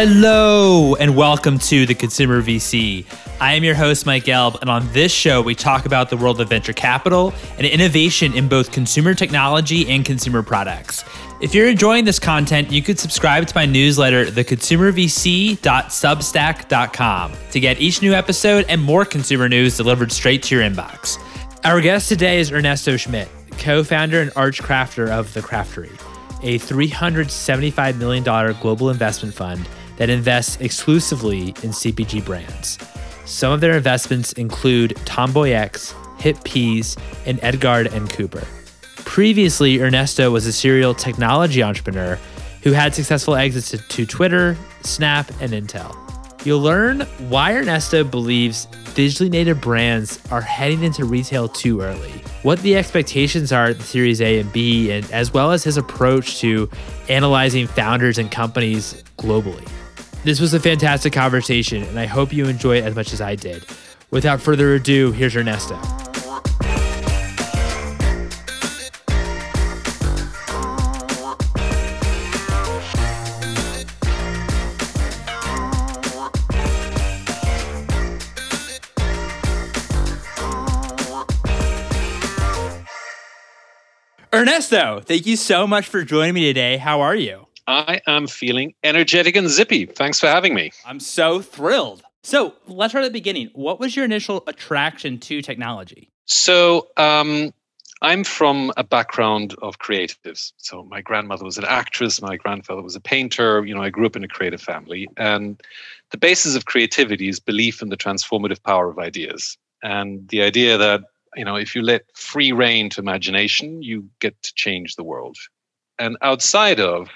Hello, and welcome to the Consumer VC. I am your host, Mike Gelb, and on this show, we talk about the world of venture capital and innovation in both consumer technology and consumer products. If you're enjoying this content, you could subscribe to my newsletter, theconsumervc.substack.com, to get each new episode and more consumer news delivered straight to your inbox. Our guest today is Ernesto Schmitt, co founder and arch crafter of The Craftory, a $375 million global investment fund that invests exclusively in CPG brands. Some of their investments include TomboyX, Hip Peas, and Edgard and Cooper. Previously, Ernesto was a serial technology entrepreneur who had successful exits to, Twitter, Snap, and Intel. You'll learn why Ernesto believes digitally native brands are heading into retail too early, what the expectations are at the Series A and B, and as well as his approach to analyzing founders and companies globally. This was a fantastic conversation, and I hope you enjoy it as much as I did. Without further ado, here's Ernesto. Ernesto, thank you so much for joining me today. How are you? I am feeling energetic and zippy. Thanks for having me. I'm so thrilled. So let's start at the beginning. What was your initial attraction to technology? So, um, I'm from a background of creatives. So, my grandmother was an actress, my grandfather was a painter. You know, I grew up in a creative family. And the basis of creativity is belief in the transformative power of ideas. And the idea that you know if you let free rein to imagination you get to change the world and outside of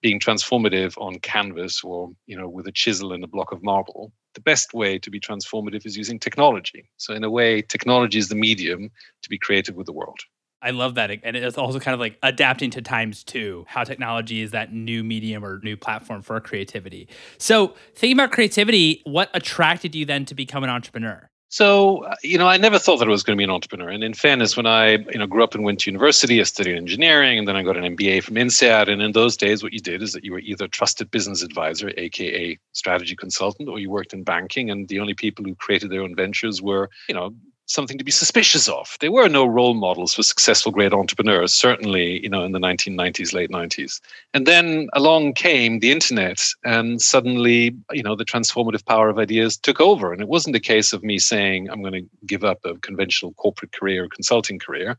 being transformative on canvas or you know with a chisel and a block of marble the best way to be transformative is using technology so in a way technology is the medium to be creative with the world I love that. And it's also kind of like adapting to times too, how technology is that new medium or new platform for creativity. So, thinking about creativity, what attracted you then to become an entrepreneur? So, uh, you know, I never thought that I was going to be an entrepreneur. And in fairness, when I, you know, grew up and went to university, I studied engineering, and then I got an MBA from INSEAD. And in those days, what you did is that you were either a trusted business advisor, aka strategy consultant, or you worked in banking. And the only people who created their own ventures were, you know, something to be suspicious of. There were no role models for successful great entrepreneurs, certainly, you know, in the 1990s, late 90s. And then along came the internet, and suddenly, you know, the transformative power of ideas took over. And it wasn't a case of me saying, I'm going to give up a conventional corporate career or consulting career,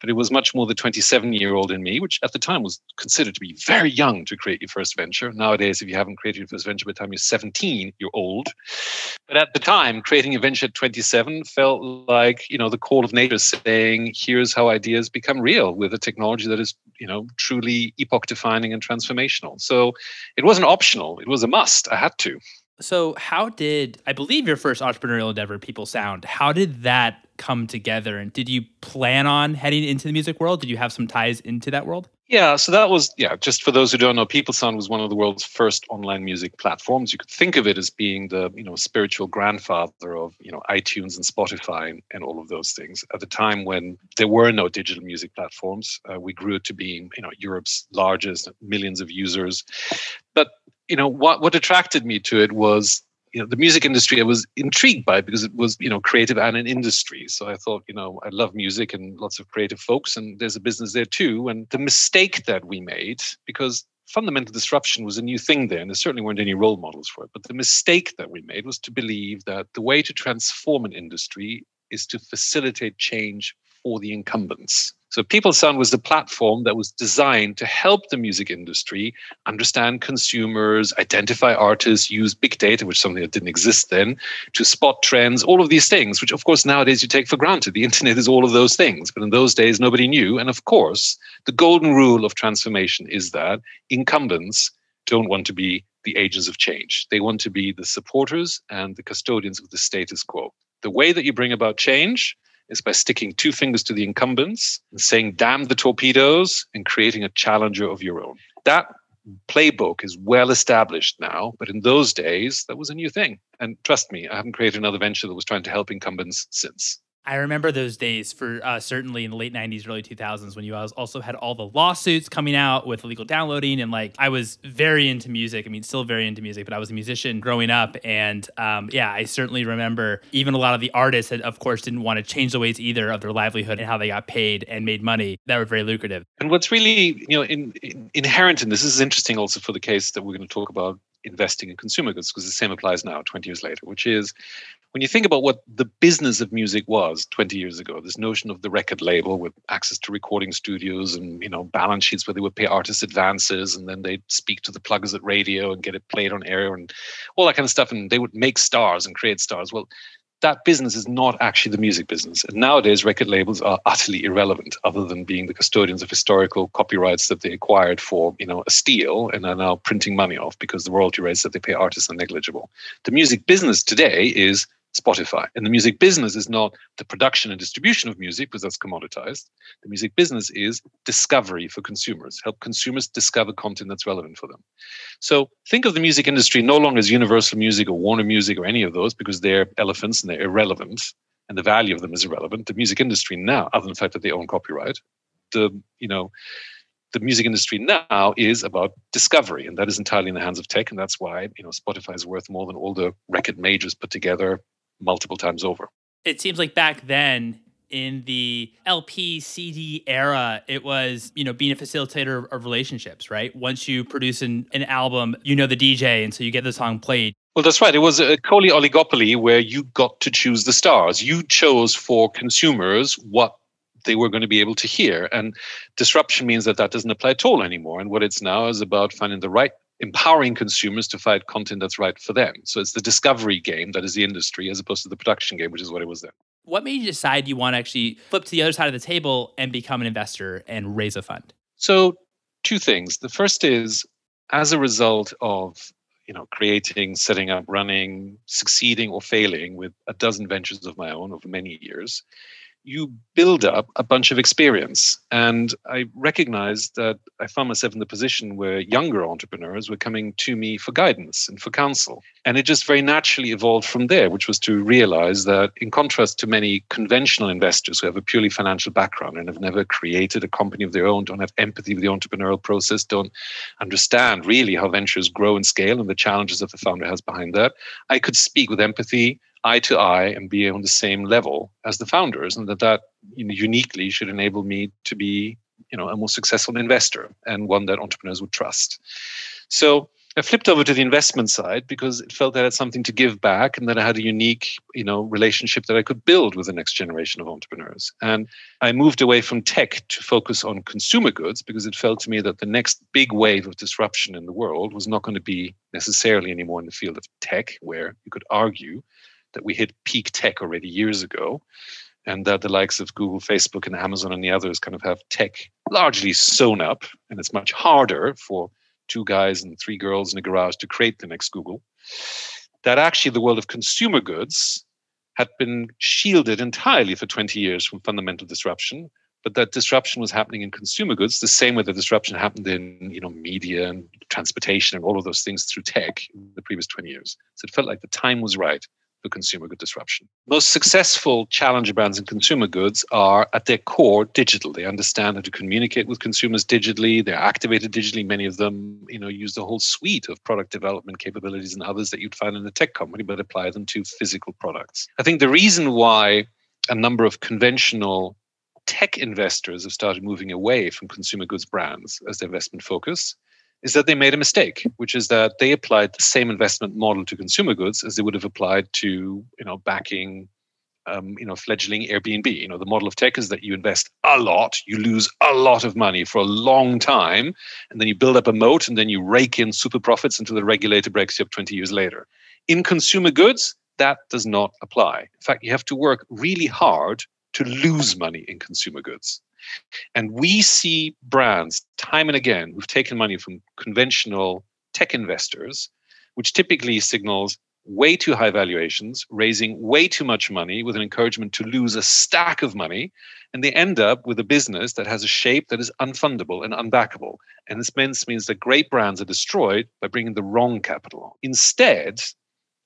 but it was much more the 27 year old in me, which at the time was considered to be very young to create your first venture. Nowadays, if you haven't created your first venture by the time you're 17, you're old. But at the time, creating a venture at 27 felt like you know the call of nature saying here's how ideas become real with a technology that is you know truly epoch defining and transformational. So it wasn't optional. It was a must. I had to. So how did i believe your first entrepreneurial endeavor PeopleSound how did that come together? And did you plan on heading into the music world? Did you have some ties into that world yeah, so that was yeah. Just for those who don't know, PeopleSound was one of the world's first online music platforms. You could think of it as being the you know spiritual grandfather of you know iTunes and Spotify and, and all of those things. At the time when there were no digital music platforms, uh, we grew to being you know Europe's largest, millions of users. But you know what what attracted me to it was you know the music industry I was intrigued by because it was you know creative and an industry. So I thought you know I love music and lots of creative folks, and there's a business there too. And the mistake that we made because fundamental disruption was a new thing there, and There certainly weren't any role models for it. But the mistake that we made was to believe that the way to transform an industry is to facilitate change for the incumbents. So PeopleSound was the platform that was designed to help the music industry understand consumers, identify artists, use big data, which is something that didn't exist then, to spot trends, all of these things, which of course nowadays you take for granted. The internet is all of those things, but in those days nobody knew. And of course, the golden rule of transformation is that incumbents don't want to be the agents of change. They want to be the supporters and the custodians of the status quo. The way that you bring about change is by sticking two fingers to the incumbents and saying, damn the torpedoes, and creating a challenger of your own. That playbook is well established now, but in those days, that was a new thing. And trust me, I haven't created another venture that was trying to help incumbents since. I remember those days for uh, certainly in the late 90s, early 2000s when you also had all the lawsuits coming out with illegal downloading. And like, I was very into music. I mean, still very into music, but I was a musician growing up. And um, yeah, I certainly remember even a lot of the artists that, of course, didn't want to change the ways either of their livelihood and how they got paid and made money that were very lucrative. And what's really, you know, in, in, inherent in this, this is interesting also for the case that we're going to talk about investing in consumer goods because the same applies now 20 years later which is when you think about what the business of music was 20 years ago this notion of the record label with access to recording studios and you know balance sheets where they would pay artists advances and then they'd speak to the pluggers at radio and get it played on air and all that kind of stuff and they would make stars and create stars well that business is not actually the music business. And nowadays, record labels are utterly irrelevant, other than being the custodians of historical copyrights that they acquired for, you know, a steal and are now printing money off because the royalty rates that they pay artists are negligible. The music business today is Spotify. And the music business is not the production and distribution of music because that's commoditized. The music business is discovery for consumers, help consumers discover content that's relevant for them. So think of the music industry no longer as Universal Music or Warner Music or any of those because they're elephants and they're irrelevant and the value of them is irrelevant. The music industry now, other than the fact that they own copyright, the, you know, the music industry now is about discovery and that is entirely in the hands of tech and that's why you know spotify is worth more than all the record majors put together multiple times over. It seems like back then in the LP CD era, it was, you know, being a facilitator of relationships, right? Once you produce an, an album, you know the DJ, and so you get the song played. Well, that's right. It was a Coley oligopoly where you got to choose the stars. You chose for consumers what they were going to be able to hear. And disruption means that that doesn't apply at all anymore. And what it's now is about finding the right empowering consumers to find content that's right for them. So it's the discovery game that is the industry as opposed to the production game, which is what it was then. What made you decide you want to actually flip to the other side of the table and become an investor and raise a fund? So, two things. The first is as a result of you know creating setting up running succeeding or failing with a dozen ventures of my own over many years you build up a bunch of experience. And I recognized that I found myself in the position where younger entrepreneurs were coming to me for guidance and for counsel. And it just very naturally evolved from there, which was to realize that, in contrast to many conventional investors who have a purely financial background and have never created a company of their own, don't have empathy with the entrepreneurial process, don't understand really how ventures grow and scale and the challenges that the founder has behind that, I could speak with empathy eye to eye and be on the same level as the founders, and that that you know, uniquely should enable me to be you know a more successful investor and one that entrepreneurs would trust. So I flipped over to the investment side because it felt that I had something to give back and that I had a unique, you know, relationship that I could build with the next generation of entrepreneurs. And I moved away from tech to focus on consumer goods because it felt to me that the next big wave of disruption in the world was not going to be necessarily anymore in the field of tech, where you could argue that we hit peak tech already years ago, and that the likes of Google, Facebook, and Amazon and the others kind of have tech largely sewn up, and it's much harder for two guys and three girls in a garage to create the next Google. That actually the world of consumer goods had been shielded entirely for 20 years from fundamental disruption but that disruption was happening in consumer goods the same way the disruption happened in you know media and transportation and all of those things through tech in the previous 20 years so it felt like the time was right consumer good disruption. Most successful challenger brands in consumer goods are at their core digital. They understand how to communicate with consumers digitally. They're activated digitally. Many of them, you know, use the whole suite of product development capabilities and others that you'd find in a tech company, but apply them to physical products. I think the reason why a number of conventional tech investors have started moving away from consumer goods brands as their investment focus is that they made a mistake, which is that they applied the same investment model to consumer goods as they would have applied to, you know, backing, um, you know, fledgling Airbnb. You know, the model of tech is that you invest a lot, you lose a lot of money for a long time, and then you build up a moat, and then you rake in super profits until the regulator breaks you up 20 years later. In consumer goods, that does not apply. In fact, you have to work really hard to lose money in consumer goods. And we see brands time and again who've taken money from conventional tech investors, which typically signals way too high valuations, raising way too much money with an encouragement to lose a stack of money. And they end up with a business that has a shape that is unfundable and unbackable. And this means, means that great brands are destroyed by bringing the wrong capital. Instead,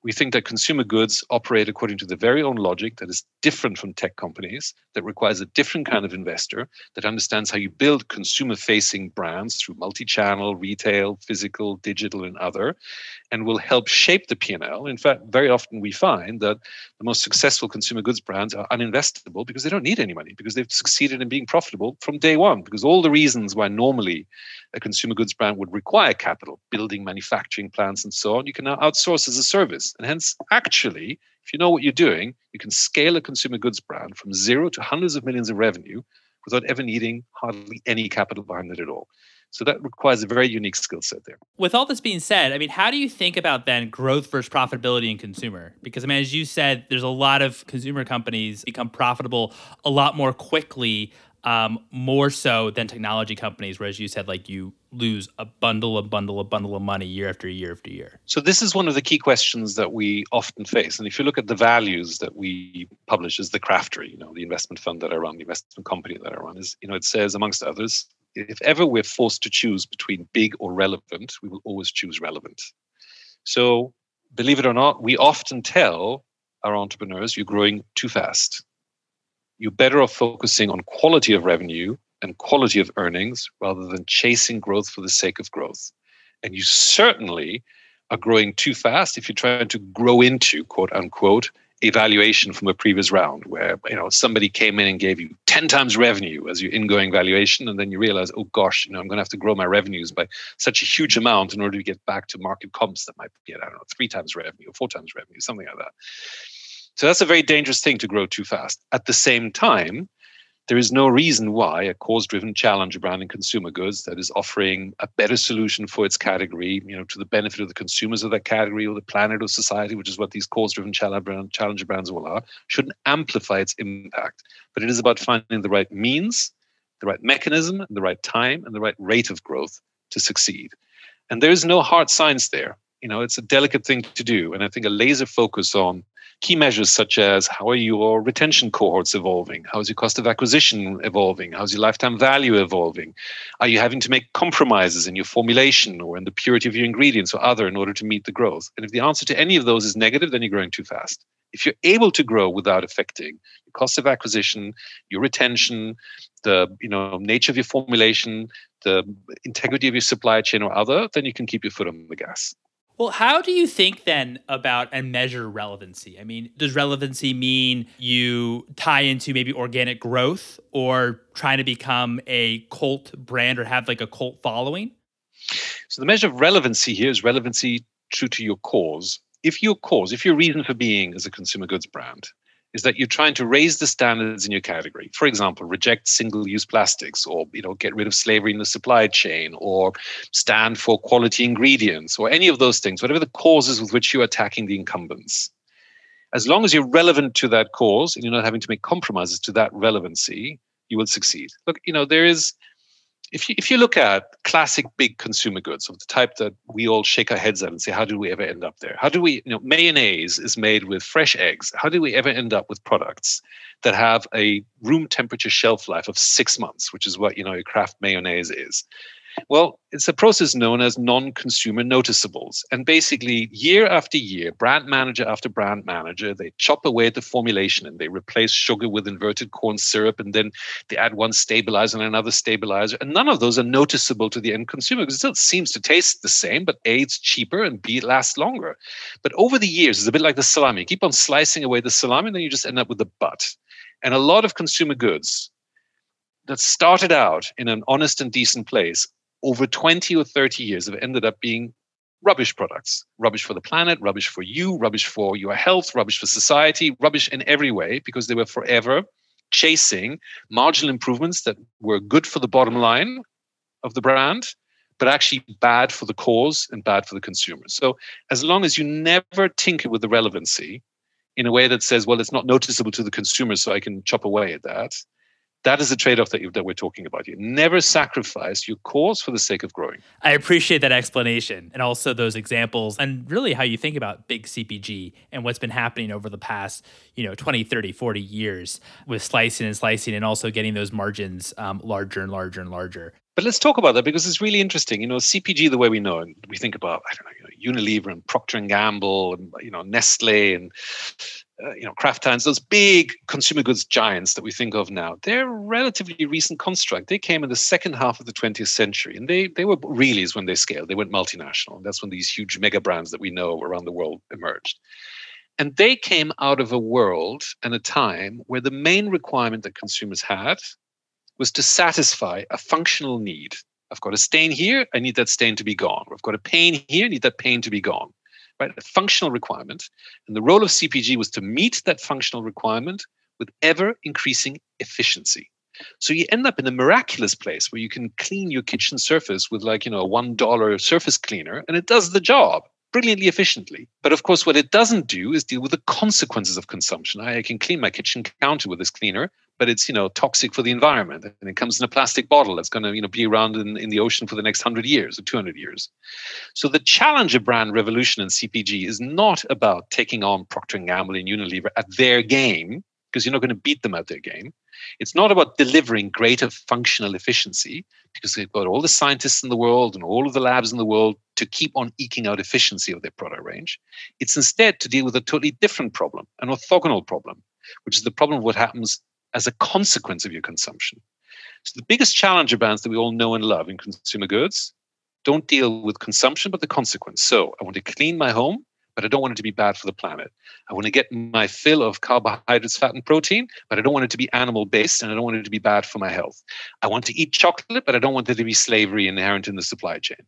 We think that consumer goods operate according to their very own logic that is different from tech companies, that requires a different kind of investor, that understands how you build consumer facing brands through multi channel, retail, physical, digital, and other, and will help shape the P&L. In fact, very often we find that the most successful consumer goods brands are uninvestable because they don't need any money, because they've succeeded in being profitable from day one. Because all the reasons why normally a consumer goods brand would require capital, building manufacturing plants and so on, you can now outsource as a service. And hence, actually, if you know what you're doing, you can scale a consumer goods brand from zero to hundreds of millions of revenue without ever needing hardly any capital behind it at all. So that requires a very unique skill set there. With all this being said, I mean, how do you think about then growth versus profitability in consumer? Because I mean, as you said, there's a lot of consumer companies become profitable a lot more quickly um, more so than technology companies, whereas you said like you lose a bundle, a bundle, a bundle of money year after year after year. So this is one of the key questions that we often face. And if you look at the values that we publish as the Craftory, you know, the investment fund that I run, the investment company that I run, is you know, it says amongst others, if ever we're forced to choose between big or relevant, we will always choose relevant. So believe it or not, we often tell our entrepreneurs, you're growing too fast you're better off focusing on quality of revenue and quality of earnings rather than chasing growth for the sake of growth. And you certainly are growing too fast if you're trying to grow into quote unquote evaluation from a previous round where you know somebody came in and gave you 10 times revenue as your ingoing valuation and then you realize oh gosh you know i'm going to have to grow my revenues by such a huge amount in order to get back to market comps that might be i don't know three times revenue or four times revenue something like that so that's a very dangerous thing to grow too fast. At the same time, there is no reason why a cause-driven challenger brand in consumer goods that is offering a better solution for its category, you know, to the benefit of the consumers of that category or the planet or society, which is what these cause-driven challenger brands all are, shouldn't amplify its impact. But it is about finding the right means, the right mechanism, the right time, and the right rate of growth to succeed. And there is no hard science there. You know, it's a delicate thing to do. And I think a laser focus on key measures such as how are your retention cohorts evolving? How is your cost of acquisition evolving? How's your lifetime value evolving? Are you having to make compromises in your formulation or in the purity of your ingredients or other in order to meet the growth? And if the answer to any of those is negative, then you're growing too fast. If you're able to grow without affecting your cost of acquisition, your retention, the you know nature of your formulation, the integrity of your supply chain or other, then you can keep your foot on the gas. Well, how do you think then about and measure relevancy? I mean, does relevancy mean you tie into maybe organic growth or trying to become a cult brand or have like a cult following? So the measure of relevancy here is relevancy true to your cause. If your cause, if your reason for being as a consumer goods brand is that you're trying to raise the standards in your category. For example, reject single-use plastics or you know get rid of slavery in the supply chain or stand for quality ingredients or any of those things, whatever the causes with which you're attacking the incumbents. As long as you're relevant to that cause and you're not having to make compromises to that relevancy, you will succeed. Look, you know, there is if you, if you look at classic big consumer goods of the type that we all shake our heads at and say, how did we ever end up there? How do we, you know, mayonnaise is made with fresh eggs. How do we ever end up with products that have a room temperature shelf life of six months, which is what, you know, a Kraft mayonnaise is? Well, it's a process known as non consumer noticeables. And basically, year after year, brand manager after brand manager, they chop away at the formulation and they replace sugar with inverted corn syrup. And then they add one stabilizer and another stabilizer. And none of those are noticeable to the end consumer because it still seems to taste the same, but A, it's cheaper and B, it lasts longer. But over the years, it's a bit like the salami. You keep on slicing away the salami, and then you just end up with the butt. And a lot of consumer goods that started out in an honest and decent place over 20 or 30 years have ended up being rubbish products. Rubbish for the planet rubbish for you rubbish for your health rubbish for society rubbish in every way because they were forever chasing marginal improvements that were good for the bottom line of the brand but actually bad for the cause and bad for the consumer. So as long as you never tinker with the relevancy in a way that says well it's not noticeable to the consumer so i can chop away at that that is the trade-off that, you, that we're talking about here. Never sacrifice your cause for the sake of growing. I appreciate that explanation and also those examples and really how you think about big CPG and what's been happening over the past, you know, 20, 30, 40 years with slicing and slicing and also getting those margins um, larger and larger and larger. But let's talk about that because it's really interesting. You know, CPG, the way we know and we think about, I don't know, you know Unilever and Procter and Gamble and you know Nestle and uh, you know Kraft Heinz, those big consumer goods giants that we think of now, they're a relatively recent construct. They came in the second half of the 20th century, and they they were really is when they scaled. They went multinational. That's when these huge mega brands that we know around the world emerged. And they came out of a world and a time where the main requirement that consumers had was to satisfy a functional need. I've got a stain here, I need that stain to be gone. I've got a pain here, I need that pain to be gone right? A functional requirement. And the role of CPG was to meet that functional requirement with ever increasing efficiency. So you end up in a miraculous place where you can clean your kitchen surface with like, you know, a $1 surface cleaner and it does the job brilliantly efficiently. But of course, what it doesn't do is deal with the consequences of consumption. I can clean my kitchen counter with this cleaner, but it's you know toxic for the environment. And it comes in a plastic bottle that's going to you know be around in, in the ocean for the next 100 years or 200 years. So the challenger brand revolution in cpg is not about taking on procter & gamble and unilever at their game because you're not going to beat them at their game. It's not about delivering greater functional efficiency because they've got all the scientists in the world and all of the labs in the world to keep on eking out efficiency of their product range. It's instead to deal with a totally different problem an orthogonal problem which is the problem of what happens as a consequence of your consumption. So the biggest challenger brands that we all know and love in consumer goods don't deal with consumption, but the consequence. So I want to clean my home, but I don't want it to be bad for the planet. I want to get my fill of carbohydrates, fat, and protein, but I don't want it to be animal based and I don't want it to be bad for my health. I want to eat chocolate, but I don't want there to be slavery inherent in the supply chain.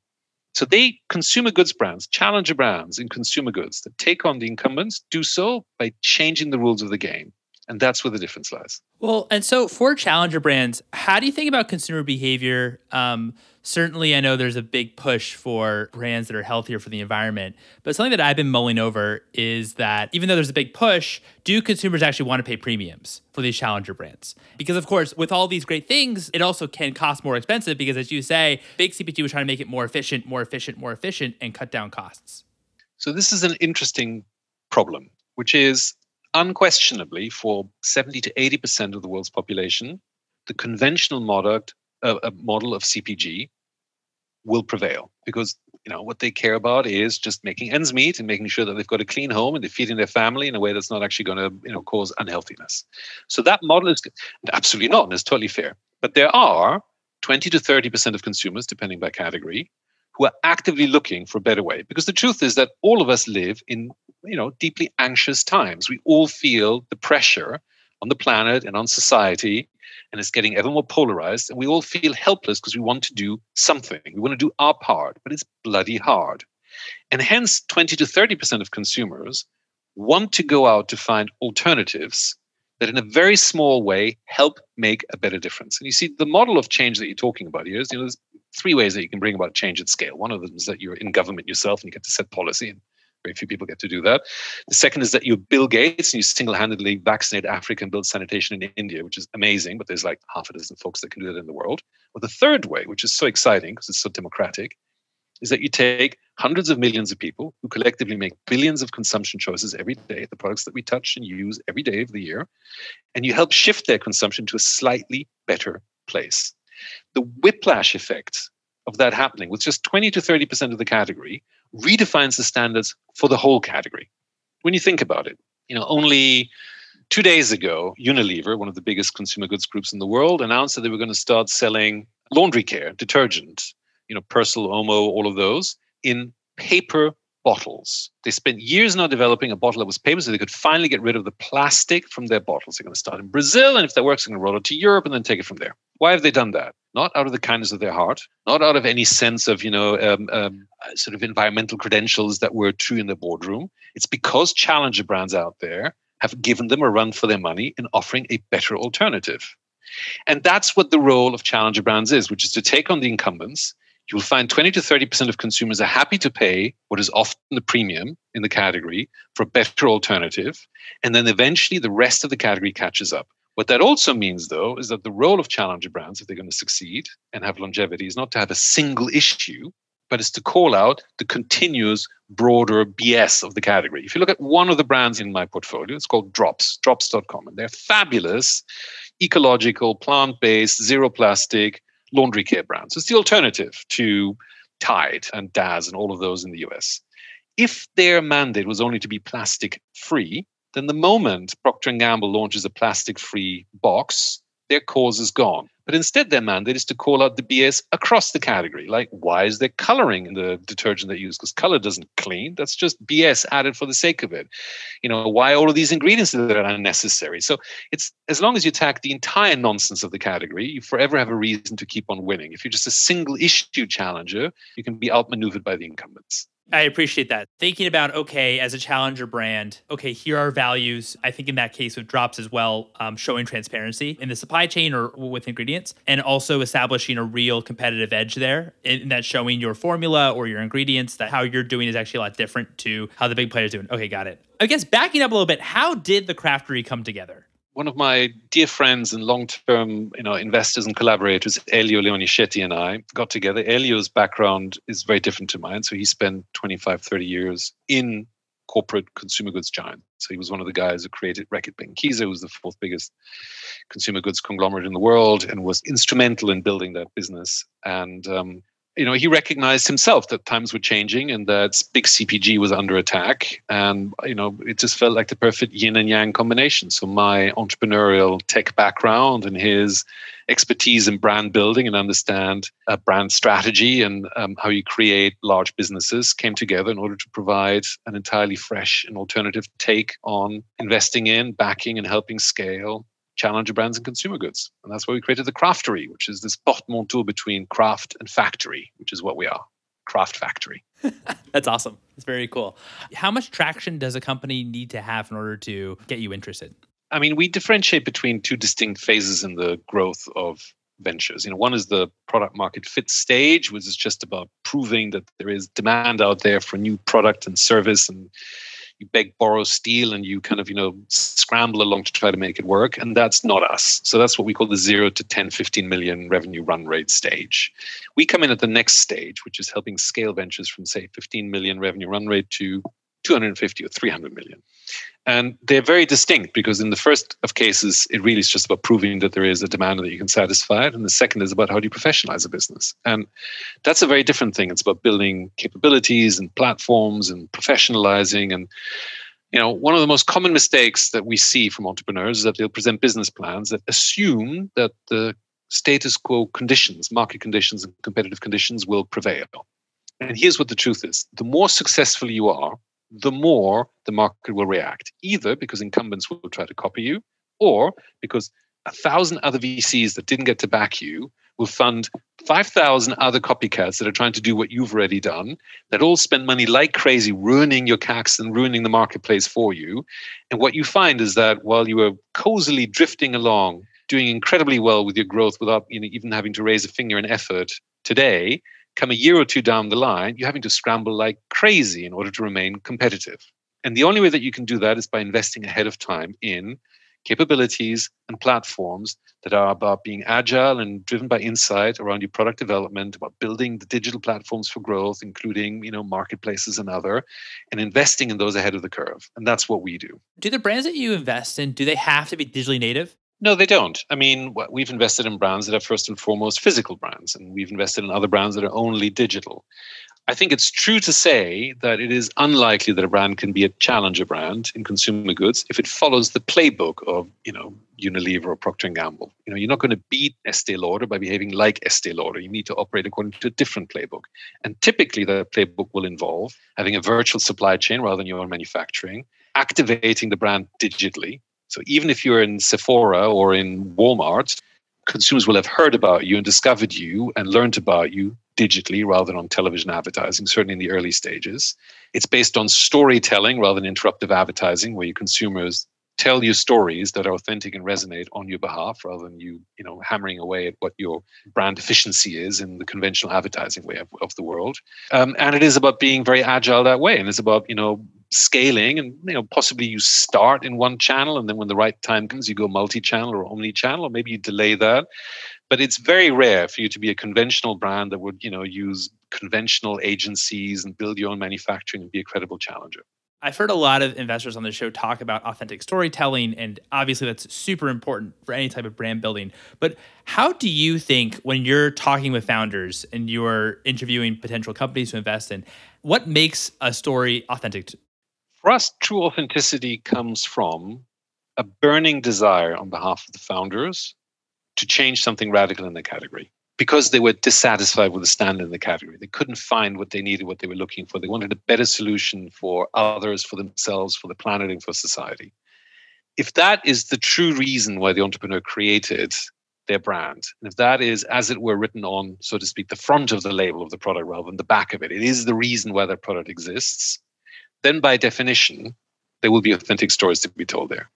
So they consumer goods brands, challenger brands in consumer goods that take on the incumbents, do so by changing the rules of the game. And that's where the difference lies. Well, and so for challenger brands, how do you think about consumer behavior? Um, certainly, I know there's a big push for brands that are healthier for the environment. But something that I've been mulling over is that even though there's a big push, do consumers actually want to pay premiums for these challenger brands? Because, of course, with all these great things, it also can cost more expensive because, as you say, big CPG was trying to make it more efficient, more efficient, more efficient, and cut down costs. So, this is an interesting problem, which is unquestionably, for 70 to 80% of the world's population, the conventional model, uh, uh model of CPG will prevail because you know what they care about is just making ends meet and making sure that they've got a clean home and they're feeding their family in a way that's not actually going to you know cause unhealthiness. So that model is absolutely not, and it's totally fair. But there are 20 to 30 percent of consumers, depending by category, who are actively looking for a better way. Because the truth is that all of us live in you know deeply anxious times. We all feel the pressure on the planet and on society, and it's getting ever more polarized. And we all feel helpless because we want to do something. We want to do our part, but it's bloody hard. And hence, 20 to 30% of consumers want to go out to find alternatives that, in a very small way, help make a better difference. And you see, the model of change that you're talking about here is, you know, there's three ways that you can bring about change at scale. One of them is that you're in government yourself and you get to set policy. And very few people get to do that. The second is that you're Bill Gates and you single handedly vaccinate Africa and build sanitation in India, which is amazing, but there's like half a dozen folks that can do that in the world. Or the third way, which is so exciting because it's so democratic, is that you take hundreds of millions of people who collectively make billions of consumption choices every day, the products that we touch and use every day of the year, and you help shift their consumption to a slightly better place. The whiplash effect of that happening with just 20 to 30% of the category redefines the standards for the whole category. When you think about it, you know, only two days ago, Unilever, one of the biggest consumer goods groups in the world, announced that they were going to start selling laundry care, detergent, you know, Persil, Omo, all of those in paper bottles. They spent years now developing a bottle that was paper so they could finally get rid of the plastic from their bottles. They're going to start in Brazil, and if that works, they're going to roll it to Europe and then take it from there. Why have they done that? Not out of the kindness of their heart, not out of any sense of, you know, um, um, sort of environmental credentials that were true in the boardroom. It's because challenger brands out there have given them a run for their money in offering a better alternative. And that's what the role of challenger brands is, which is to take on the incumbents you will find 20 to 30% of consumers are happy to pay what is often the premium in the category for a better alternative. And then eventually the rest of the category catches up. What that also means, though, is that the role of challenger brands, if they're going to succeed and have longevity, is not to have a single issue, but is to call out the continuous broader BS of the category. If you look at one of the brands in my portfolio, it's called Dropps, dropps.com, and they're fabulous, ecological, plant based, zero plastic, laundry care brands. It's the alternative to Tide and Daz and all of those in the US. if their mandate was only to be plastic free, then the moment Procter & Gamble launches a plastic free box, their cause is gone. But instead, their mandate is to call out the BS across the category. Like, why is there coloring in the detergent they use? Because color doesn't clean. That's just BS added for the sake of it. You know, why all of these ingredients that are unnecessary? So it's as long as you attack the entire nonsense of the category, you forever have a reason to keep on winning. If you're just a single issue challenger, you can be outmaneuvered by the incumbents. I appreciate that. Thinking about, okay, as a challenger brand, okay, here are values. I think in that case with Dropps as well, um, showing transparency in the supply chain or with ingredients, and also establishing a real competitive edge there in that showing your formula or your ingredients that how you're doing is actually a lot different to how the big players doing. Okay, got it. I guess backing up a little bit, how did the Craftory come together? One of my dear friends and long-term you know investors and collaborators Elio Leoni Sceti and i got together. Elio's background is very different to mine. So he spent 25 30 years in corporate consumer goods giant so he was one of the guys who created Reckitt Benckiser, was the fourth biggest consumer goods conglomerate in the world and was instrumental in building that business. And um, you know, he recognized himself that times were changing and that big CPG was under attack. And, you know, it just felt like the perfect yin and yang combination. So my entrepreneurial tech background and his expertise in brand building and understand a brand strategy and um, how you create large businesses came together in order to provide an entirely fresh and alternative take on investing in, backing, and helping scale challenger brands and consumer goods. And that's why we created the Craftory, which is this portmanteau between craft and factory, which is what we are. Craft factory. that's awesome. It's very cool. How much traction does a company need to have in order to get you interested? I mean, we differentiate between two distinct phases in the growth of ventures. You know, one is the product market fit stage, which is just about proving that there is demand out there for new product and service and you beg, borrow, steal, and you kind of, you know, scramble along to try to make it work. And that's not us. So that's what we call the zero to 10, 15 million revenue run rate stage. We come in at the next stage, which is helping scale ventures from, say, 15 million revenue run rate to 250 or 300 million. And they're very distinct because in the first of cases, it really is just about proving that there is a demand that you can satisfy it. And the second is about how do you professionalize a business. And that's a very different thing. It's about building capabilities and platforms and professionalizing. And, you know, one of the most common mistakes that we see from entrepreneurs is that they'll present business plans that assume that the status quo conditions, market conditions, and competitive conditions will prevail. And here's what the truth is the more successful you are, the more the market will react, either because incumbents will try to copy you or because a thousand other VCs that didn't get to back you will fund 5,000 other copycats that are trying to do what you've already done, that all spend money like crazy, ruining your CACs and ruining the marketplace for you. And what you find is that while you are cozily drifting along, doing incredibly well with your growth without you know, even having to raise a finger in effort today, come a year or two down the line, you're having to scramble like crazy in order to remain competitive. And the only way that you can do that is by investing ahead of time in capabilities and platforms that are about being agile and driven by insight around your product development, about building the digital platforms for growth, including you know marketplaces and other, and investing in those ahead of the curve. And that's what we do. Do the brands that you invest in do they have to be digitally native? No, they don't. I mean, we've invested in brands that are first and foremost physical brands, and we've invested in other brands that are only digital. I think it's true to say that it is unlikely that a brand can be a challenger brand in consumer goods if it follows the playbook of, you know, Unilever or Procter Gamble. You know, you're not going to beat Estee Lauder by behaving like Estee Lauder. You need to operate according to a different playbook. And typically, that playbook will involve having a virtual supply chain rather than your own manufacturing, activating the brand digitally, so even if you're in Sephora or in Walmart, consumers will have heard about you and discovered you and learned about you digitally rather than on television advertising, certainly in the early stages. It's based on storytelling rather than interruptive advertising, where your consumers tell you stories that are authentic and resonate on your behalf rather than you you know hammering away at what your brand efficiency is in the conventional advertising way of, of the world. Um, and it is about being very agile that way and it's about you know scaling and you know possibly you start in one channel and then when the right time comes you go multi-channel or omni-channel or maybe you delay that. But it's very rare for you to be a conventional brand that would you know use conventional agencies and build your own manufacturing and be a credible challenger I've heard a lot of investors on the show talk about authentic storytelling, and obviously that's super important for any type of brand building. But how do you think when you're talking with founders and you're interviewing potential companies to invest in, what makes a story authentic? For us, true authenticity comes from a burning desire on behalf of the founders to change something radical in the category because they were dissatisfied with the standard in the category. They couldn't find what they needed, what they were looking for. They wanted a better solution for others, for themselves, for the planet, and for society. If that is the true reason why the entrepreneur created their brand, and if that is, as it were, written on, so to speak, the front of the label of the product rather than the back of it, it is the reason why that product exists, then by definition, there will be authentic stories to be told there.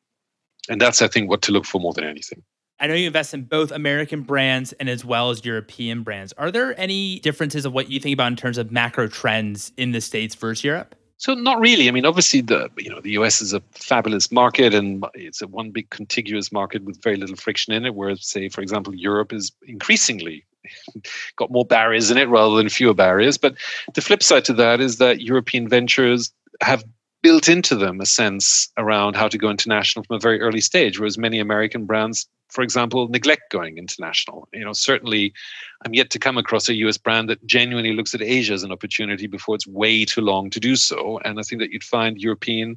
And that's, I think, what to look for more than anything. I know you invest in both American brands and as well as European brands. Are there any differences of what you think about in terms of macro trends in the States versus Europe? So not really. I mean, obviously the you know the US is a fabulous market and it's a one big contiguous market with very little friction in it. Whereas, say, for example, Europe is increasingly got more barriers in it rather than fewer barriers. But the flip side to that is that European ventures have built into them a sense around how to go international from a very early stage, whereas many American brands for example, neglect going international. You know, certainly I'm yet to come across a US brand that genuinely looks at Asia as an opportunity before it's way too long to do so. And I think that you'd find European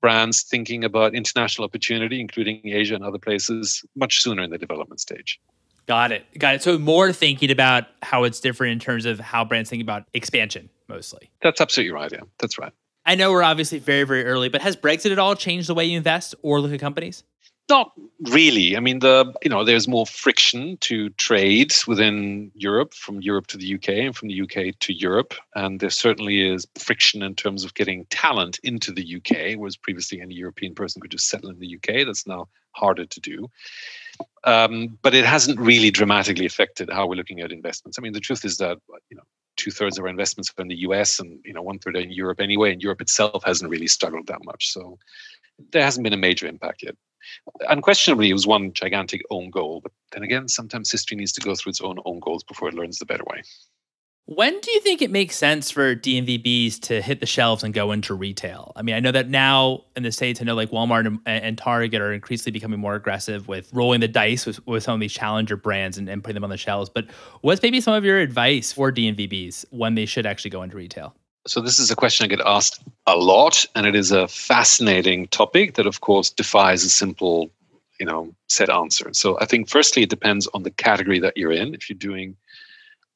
brands thinking about international opportunity, including Asia and other places, much sooner in the development stage. Got it. Got it. So more thinking about how it's different in terms of how brands think about expansion mostly. That's absolutely right. Yeah, that's right. I know we're obviously very, very early, but has Brexit at all changed the way you invest or look at companies? Not really. I mean, the you know, there's more friction to trade within Europe, from Europe to the UK, and from the UK to Europe, and there certainly is friction in terms of getting talent into the UK, whereas previously any European person could just settle in the UK. That's now harder to do. Um, but it hasn't really dramatically affected how we're looking at investments. I mean, the truth is that you know two thirds of our investments are in the US and you know one third in Europe anyway, and Europe itself hasn't really struggled that much. So there hasn't been a major impact yet unquestionably, it was one gigantic own goal. But then again, sometimes history needs to go through its own own goals before it learns the better way. When do you think it makes sense for DNVBs to hit the shelves and go into retail? I mean, I know that now in the States, I know like Walmart and, and Target are increasingly becoming more aggressive with rolling the dice with, with some of these challenger brands and, and putting them on the shelves. But what's maybe some of your advice for DNVBs when they should actually go into retail? So, this is a question I get asked a lot, and it is a fascinating topic that, of course, defies a simple, you know, set answer. So, I think firstly, it depends on the category that you're in. If you're doing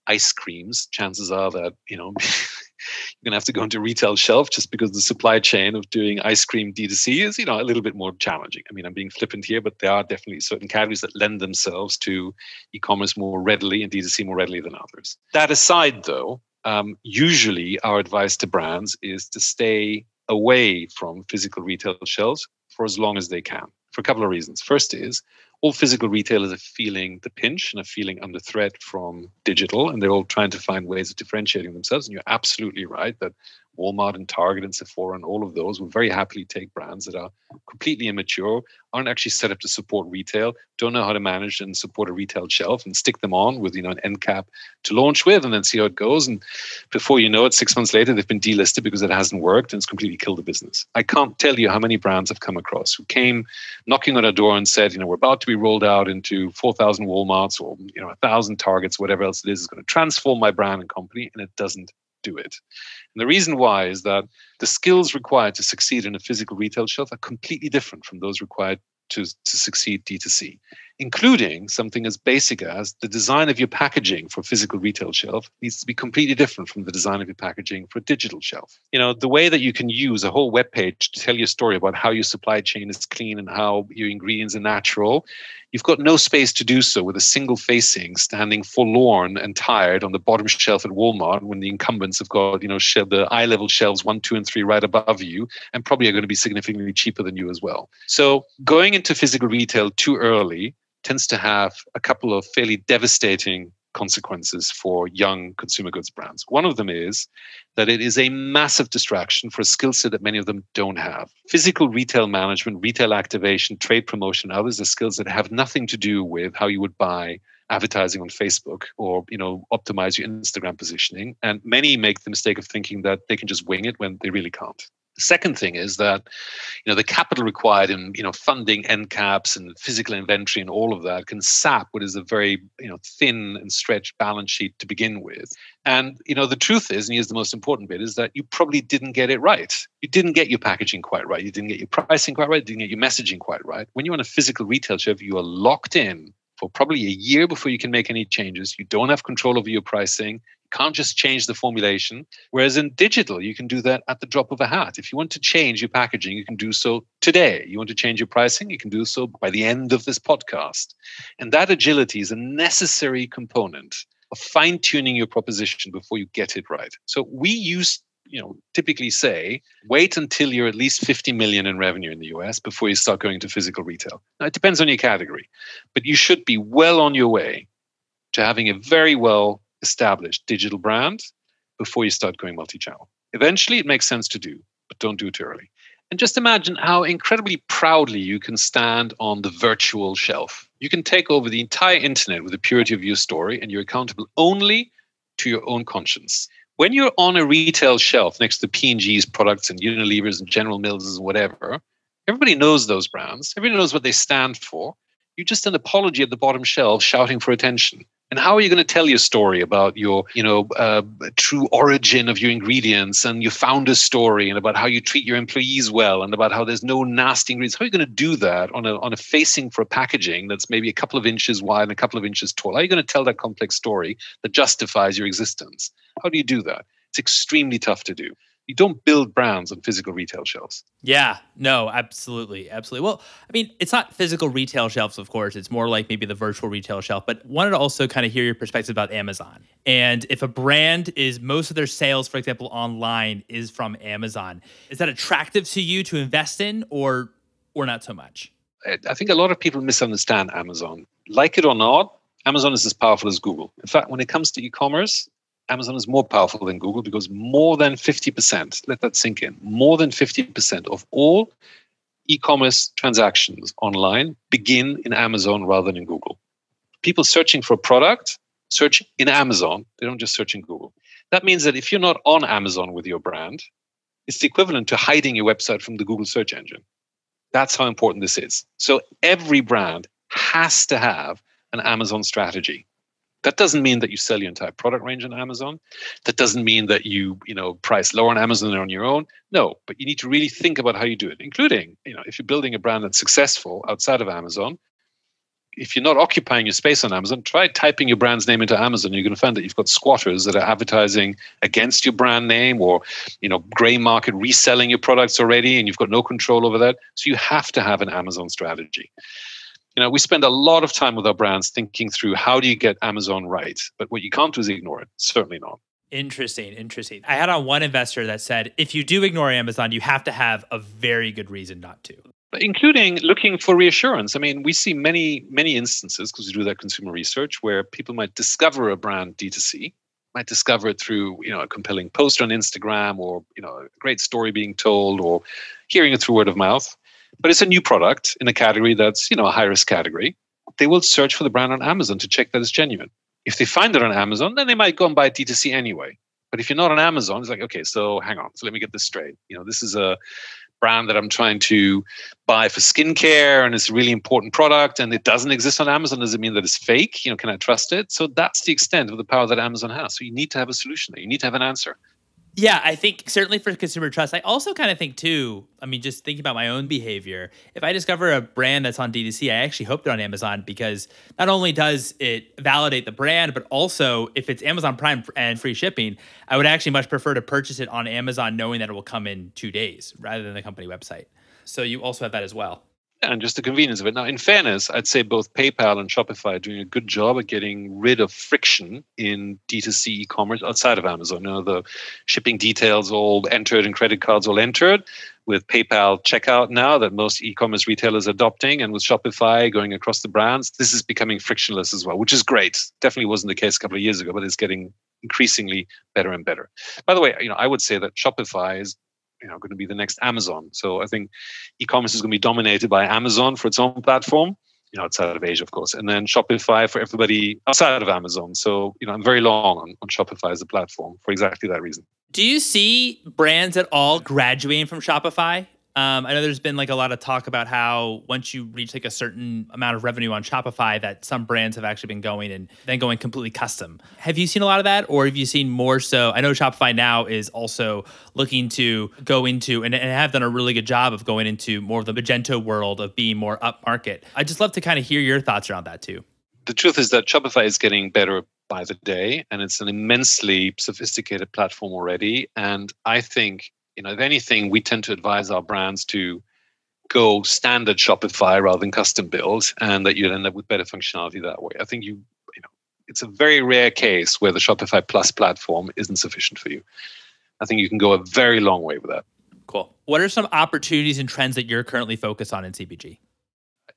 ice creams, chances are that, you know, you're going to have to go into retail shelf just because the supply chain of doing ice cream D2C is, you know, a little bit more challenging. I mean, I'm being flippant here, but there are definitely certain categories that lend themselves to e-commerce more readily and D2C more readily than others. That aside, though, um, usually our advice to brands is to stay away from physical retail shelves for as long as they can for a couple of reasons. First is all physical retailers are feeling the pinch and are feeling under threat from digital, and they're all trying to find ways of differentiating themselves. And you're absolutely right that Walmart and Target and Sephora and all of those will very happily take brands that are completely immature, aren't actually set up to support retail, don't know how to manage and support a retail shelf, and stick them on with you know an end cap to launch with, and then see how it goes. And before you know it, six months later, they've been delisted because it hasn't worked and it's completely killed the business. I can't tell you how many brands I've come across who came knocking on our door and said, you know, we're about to be rolled out into 4,000 WalMarts or you know a thousand Targets, whatever else it is, is going to transform my brand and company, and it doesn't do it. And the reason why is that the skills required to succeed in a physical retail shelf are completely different from those required to, to succeed D2C, including something as basic as the design of your packaging for physical retail shelf needs to be completely different from the design of your packaging for a digital shelf. You know, the way that you can use a whole web page to tell your story about how your supply chain is clean and how your ingredients are natural You've got no space to do so with a single facing standing forlorn and tired on the bottom shelf at Walmart when the incumbents have got, you know, the eye level shelves one, two, and three right above you and probably are going to be significantly cheaper than you as well. So going into physical retail too early tends to have a couple of fairly devastating consequences for young consumer goods brands. One of them is that it is a massive distraction for a skill set that many of them don't have. Physical retail management, retail activation, trade promotion, others are skills that have nothing to do with how you would buy advertising on Facebook or you know optimize your Instagram positioning. And many make the mistake of thinking that they can just wing it when they really can't. Second thing is that, you know, the capital required in, you know, funding end caps and physical inventory and all of that can sap what is a very, you know, thin and stretched balance sheet to begin with. And, you know, the truth is, and here's the most important bit, is that you probably didn't get it right. You didn't get your packaging quite right. You didn't get your pricing quite right. You didn't get your messaging quite right. When you're on a physical retail shelf, you are locked in for probably a year before you can make any changes. You don't have control over your pricing can't just change the formulation. Whereas in digital, you can do that at the drop of a hat. If you want to change your packaging, you can do so today. You want to change your pricing, you can do so by the end of this podcast. And that agility is a necessary component of fine tuning your proposition before you get it right. So we use you know typically say wait until you're at least 50 million in revenue in the US before you start going to physical retail. Now it depends on your category, but you should be well on your way to having a very well established digital brand before you start going multi channel. Eventually, it makes sense to do, but don't do it too early. And just imagine how incredibly proudly you can stand on the virtual shelf. You can take over the entire internet with the purity of your story, and you're accountable only to your own conscience. When you're on a retail shelf next to P&G's products and Unilever's and General Mills and whatever, everybody knows those brands. Everybody knows what they stand for. You're just an apology at the bottom shelf shouting for attention. And how are you going to tell your story about your, you know, uh, true origin of your ingredients and your founder story and about how you treat your employees well and about how there's no nasty ingredients? How are you going to do that on a, on a facing for a packaging that's maybe a couple of inches wide and a couple of inches tall? How are you going to tell that complex story that justifies your existence? How do you do that? It's extremely tough to do you don't build brands on physical retail shelves. Yeah, no, absolutely, absolutely. Well, I mean, it's not physical retail shelves, of course. It's more like maybe the virtual retail shelf. But wanted to also kind of hear your perspective about Amazon. And if a brand is most of their sales, for example, online is from Amazon, is that attractive to you to invest in, or or not so much? I think a lot of people misunderstand Amazon. Like it or not, Amazon is as powerful as Google. In fact, when it comes to e-commerce, Amazon is more powerful than Google because more than 50%, let that sink in, more than 50% of all e commerce transactions online begin in Amazon rather than in Google. People searching for a product search in Amazon, they don't just search in Google. That means that if you're not on Amazon with your brand, it's the equivalent to hiding your website from the Google search engine. That's how important this is. So every brand has to have an Amazon strategy. That doesn't mean that you sell your entire product range on Amazon. That doesn't mean that you, you know, price lower on Amazon than on your own. No, but you need to really think about how you do it, including, you know, if you're building a brand that's successful outside of Amazon, if you're not occupying your space on Amazon, try typing your brand's name into Amazon. You're going to find that you've got squatters that are advertising against your brand name or, you know, gray market reselling your products already, and you've got no control over that. So you have to have an Amazon strategy you know we spend a lot of time with our brands thinking through how do you get amazon right but what you can't do is ignore it. Certainly not. Interesting interesting. I had on one investor that said if you do ignore amazon you have to have a very good reason not to. Including looking for reassurance. I mean we see many many instances because we do that consumer research where people might discover a brand d2c might discover it through you know a compelling post on instagram or you know a great story being told or hearing it through word of mouth but it's a new product in a category that's you know a high risk category. They will search for the brand on amazon to check that it's genuine. If they find it on amazon then they might go and buy d2c anyway. But if you're not on amazon it's like okay so hang on so let me get this straight. You know this is a brand that i'm trying to buy for skincare and it's a really important product and it doesn't exist on amazon. Does it mean that it's fake? You know can i trust it? So that's the extent of the power that amazon has. So you need to have a solution there. You need to have an answer yeah, I think certainly for consumer trust. I also kind of think too, I mean, just thinking about my own behavior, if I discover a brand that's on D2C, I actually hope they're on Amazon because not only does it validate the brand, but also if it's Amazon Prime and free shipping, I would actually much prefer to purchase it on Amazon knowing that it will come in two days rather than the company website. So you also have that as well and just the convenience of it. Now, in fairness, I'd say both PayPal and Shopify are doing a good job at getting rid of friction in D2C e-commerce outside of Amazon. You know, the shipping details all entered and credit cards all entered with PayPal checkout now that most e-commerce retailers are adopting and with Shopify going across the brands, this is becoming frictionless as well, which is great. Definitely wasn't the case a couple of years ago, but it's getting increasingly better and better. By the way, you know, I would say that Shopify is you know going to be the next Amazon. So I think e-commerce is going to be dominated by Amazon for its own platform. you know, outside of Asia, of course, and then Shopify for everybody outside of Amazon. So, you know, I'm very long on, on Shopify as a platform for exactly that reason. Do you see brands at all graduating from Shopify? Um, I know there's been like a lot of talk about how once you reach like a certain amount of revenue on Shopify, that some brands have actually been going and then going completely custom. Have you seen a lot of that, or have you seen more so? I know Shopify now is also looking to go into and, and have done a really good job of going into more of the Magento world of being more upmarket. I'd just love to kind of hear your thoughts around that too. The truth is that Shopify is getting better by the day, and it's an immensely sophisticated platform already. And I think you know, if anything, we tend to advise our brands to go standard Shopify rather than custom build, and that you'd end up with better functionality that way. I think you, you know, it's a very rare case where the Shopify Plus platform isn't sufficient for you. I think you can go a very long way with that. Cool. What are some opportunities and trends that you're currently focused on in CPG?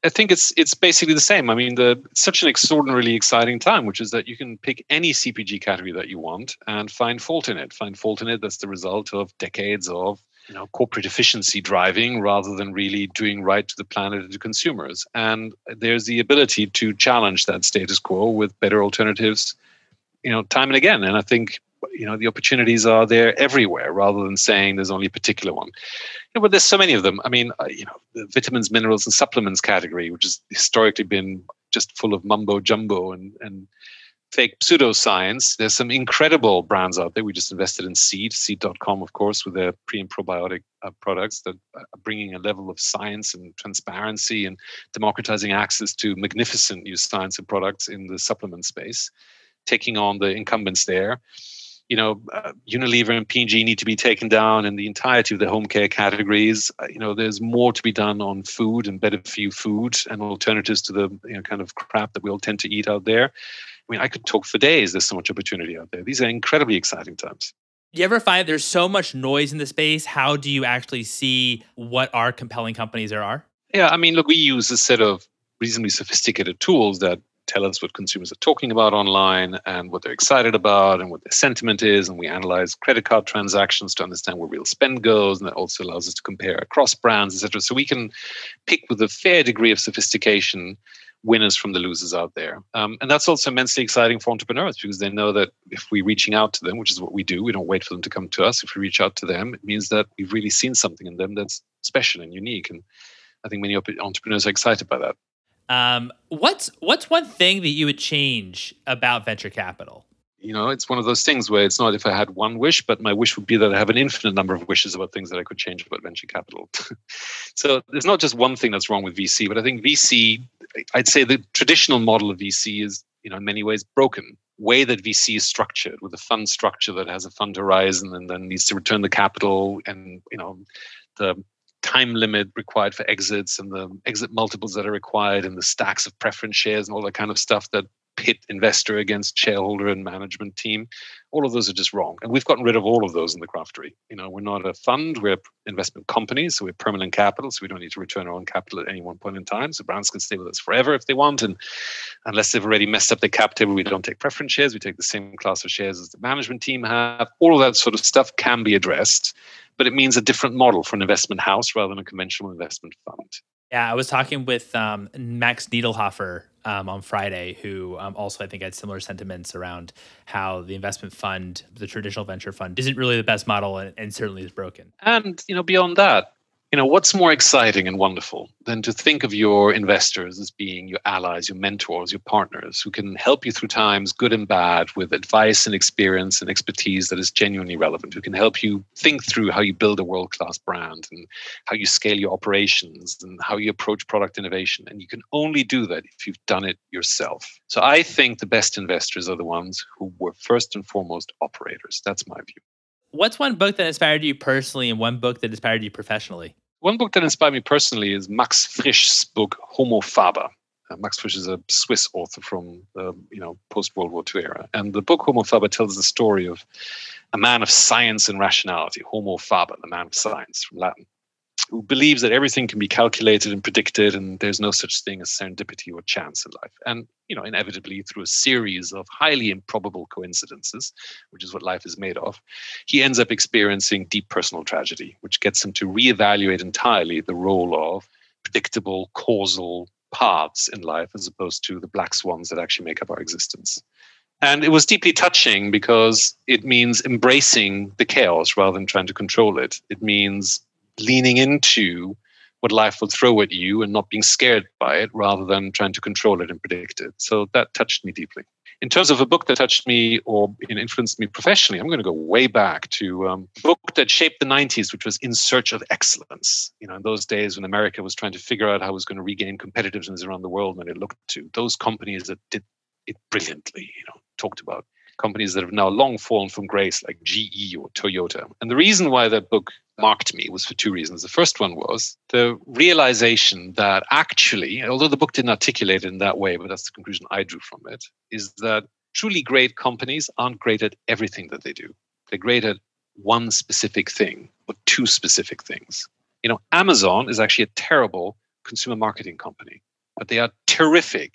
I think it's it's basically the same. I mean, the such an extraordinarily exciting time, which is that you can pick any CPG category that you want and find fault in it. Find fault in it that's the result of decades of you know corporate efficiency driving rather than really doing right to the planet and to consumers. And there's the ability to challenge that status quo with better alternatives, you know, time and again. And I think you know the opportunities are there everywhere rather than saying there's only a particular one but there's so many of them. I mean uh, you know the vitamins minerals and supplements category which has historically been just full of mumbo jumbo and and fake pseudoscience. There's some incredible brands out there. We just invested in seed seed.com of course with their pre and probiotic uh, products that are bringing a level of science and transparency and democratizing access to magnificent new science and products in the supplement space taking on the incumbents there you know, uh, Unilever and P&G need to be taken down, and the entirety of the home care categories. Uh, you know, there's more to be done on food and better for you food and alternatives to the you know kind of crap that we all tend to eat out there. I mean, I could talk for days. There's so much opportunity out there. These are incredibly exciting times. Do you ever find there's so much noise in the space? How do you actually see what our compelling companies there are? Yeah, I mean, look, we use a set of reasonably sophisticated tools that tell us what consumers are talking about online and what they're excited about and what their sentiment is. And we analyze credit card transactions to understand where real spend goes. And that also allows us to compare across brands, etc. So we can pick with a fair degree of sophistication winners from the losers out there. Um, and that's also immensely exciting for entrepreneurs because they know that if we're reaching out to them, which is what we do, we don't wait for them to come to us. If we reach out to them, it means that we've really seen something in them that's special and unique. And I think many entrepreneurs are excited by that. Um, what's what's one thing that you would change about venture capital? You know, it's one of those things where it's not if I had one wish, but my wish would be that I have an infinite number of wishes about things that I could change about venture capital. so there's not just one thing that's wrong with VC, but I think VC, I'd say the traditional model of VC is, you know, in many ways broken. Way that VC is structured with a fund structure that has a fund horizon and then needs to return the capital and, you know, the time limit required for exits and the exit multiples that are required and the stacks of preference shares and all that kind of stuff that pit investor against shareholder and management team all of those are just wrong. And we've gotten rid of all of those in the Craftory you know we're not a fund we're investment companies so we're permanent capital so we don't need to return our own capital at any one point in time. So brands can stay with us forever if they want and unless they've already messed up their cap table we don't take preference shares. We take the same class of shares as the management team have. All of that sort of stuff can be addressed but it means a different model for an investment house rather than a conventional investment fund. Yeah, I was talking with um, Max Niedelhofer um, on Friday, who um, also I think had similar sentiments around how the investment fund, the traditional venture fund, isn't really the best model and, and certainly is broken. And you know, beyond that, you know what's more exciting and wonderful than to think of your investors as being your allies your mentors your partners who can help you through times good and bad with advice and experience and expertise that is genuinely relevant who can help you think through how you build a world class brand and how you scale your operations and how you approach product innovation. And you can only do that if you've done it yourself. So i think the best investors are the ones who were first and foremost operators. That's my view What's one book that inspired you personally and one book that inspired you professionally? One book that inspired me personally is Max Frisch's book Homo Faber. Uh, Max Frisch is a Swiss author from the you know post World War II era, and the book Homo Faber tells the story of a man of science and rationality. Homo Faber, the man of science from Latin who believes that everything can be calculated and predicted and there's no such thing as serendipity or chance in life and you know inevitably through a series of highly improbable coincidences which is what life is made of he ends up experiencing deep personal tragedy which gets him to reevaluate entirely the role of predictable causal paths in life as opposed to the black swans that actually make up our existence. And it was deeply touching because it means embracing the chaos rather than trying to control it. It means leaning into what life will throw at you and not being scared by it rather than trying to control it and predict it. So that touched me deeply. In terms of a book that touched me or influenced me professionally, I'm going to go way back to um, a book that shaped the 90s, which was In Search of Excellence. You know, in those days when America was trying to figure out how it was going to regain competitiveness around the world, and it looked to those companies that did it brilliantly, you know, talked about companies that have now long fallen from grace, like GE or Toyota. And the reason why that book marked me was for two reasons. The first one was the realization that actually, although the book didn't articulate it in that way, but that's the conclusion I drew from it, is that truly great companies aren't great at everything that they do. They're great at one specific thing or two specific things. You know, Amazon is actually a terrible consumer marketing company, but they are terrific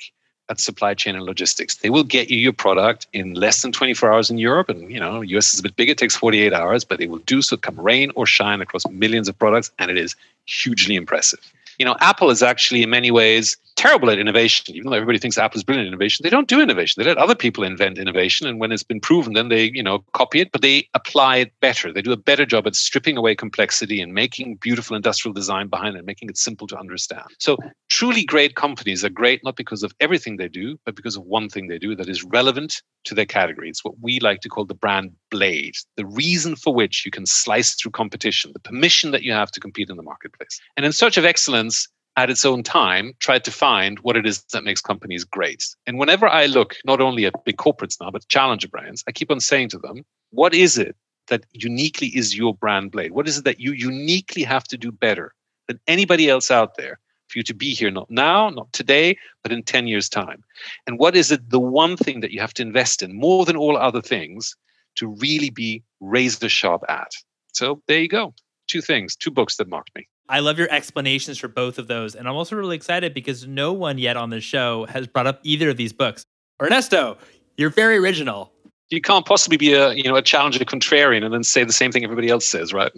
at supply chain and logistics. They will get you your product in less than 24 hours in Europe. And, you know, US is a bit bigger, it takes 48 hours, but they will do so come rain or shine across millions of products. And it is hugely impressive you know, Apple is actually in many ways terrible at innovation. Even though everybody thinks Apple is brilliant at innovation, they don't do innovation. They let other people invent innovation, and when it's been proven, then they, you know, copy it, but they apply it better. They do a better job at stripping away complexity and making beautiful industrial design behind it, making it simple to understand. So, truly great companies are great not because of everything they do, but because of one thing they do that is relevant to their category. It's what we like to call the brand blade, the reason for which you can slice through competition, the permission that you have to compete in the marketplace. And in search of excellence, at its own time, tried to find what it is that makes companies great. And whenever I look not only at big corporates now, but challenger brands, I keep on saying to them, what is it that uniquely is your brand blade? What is it that you uniquely have to do better than anybody else out there for you to be here, not now, not today, but in 10 years' time? And what is it, the one thing that you have to invest in more than all other things to really be razor sharp at? So there you go. Two things, two books that marked me. I love your explanations for both of those. And I'm also really excited because no one yet on the show has brought up either of these books. Ernesto, you're very original. You can't possibly be a you know a challenger contrarian and then say the same thing everybody else says, right?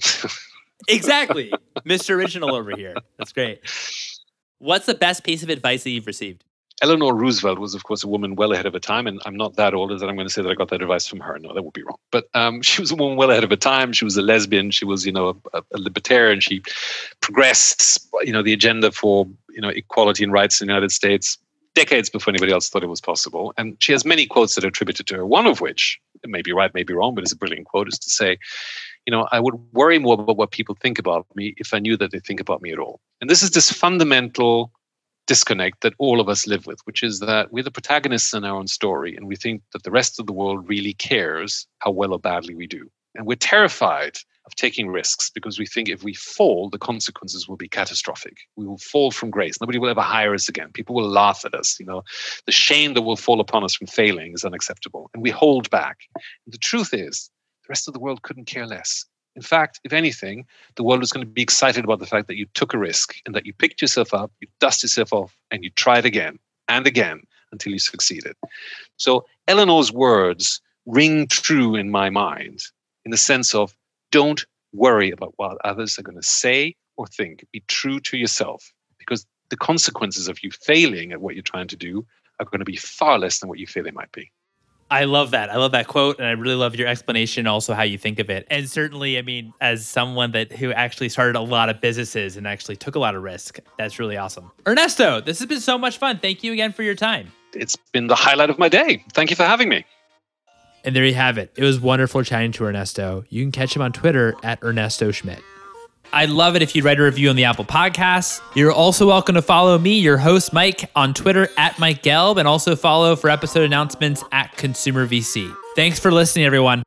exactly. Mr. Original over here. That's great. What's the best piece of advice that you've received? Eleanor Roosevelt was, of course, a woman well ahead of her time, and I'm not that old that I'm going to say that I got that advice from her. No, that would be wrong. But um, she was a woman well ahead of her time. She was a lesbian. She was, you know, a, a, libertarian. She progressed, you know, the agenda for you know equality and rights in the United States decades before anybody else thought it was possible. And she has many quotes that are attributed to her. One of which, may be right, may be wrong, but it's a brilliant quote, is to say, you know, I would worry more about what people think about me if I knew that they think about me at all. And this is this fundamental disconnect that all of us live with, which is that we're the protagonists in our own story, and we think that the rest of the world really cares how well or badly we do. And we're terrified of taking risks because we think if we fall, the consequences will be catastrophic. We will fall from grace. Nobody will ever hire us again. People will laugh at us. You know, the shame that will fall upon us from failing is unacceptable. And we hold back. And the truth is, the rest of the world couldn't care less. In fact, if anything, the world is going to be excited about the fact that you took a risk and that you picked yourself up, you dust yourself off, and you tried again and again until you succeeded. So Eleanor's words ring true in my mind in the sense of don't worry about what others are going to say or think. Be true to yourself because the consequences of you failing at what you're trying to do are going to be far less than what you fear they might be. I love that. I love that quote, and I really love your explanation, also how you think of it. And certainly, I mean, as someone that who actually started a lot of businesses and actually took a lot of risk, that's really awesome. Ernesto, this has been so much fun. Thank you again for your time. It's been the highlight of my day. Thank you for having me. And there you have it. It was wonderful chatting to Ernesto. You can catch him on Twitter at Ernesto Schmitt. I'd love it if you'd write a review on the Apple Podcasts. You're also welcome to follow me, your host, Mike, on Twitter at Mike Gelb, and also follow for episode announcements at Consumer VC. Thanks for listening, everyone.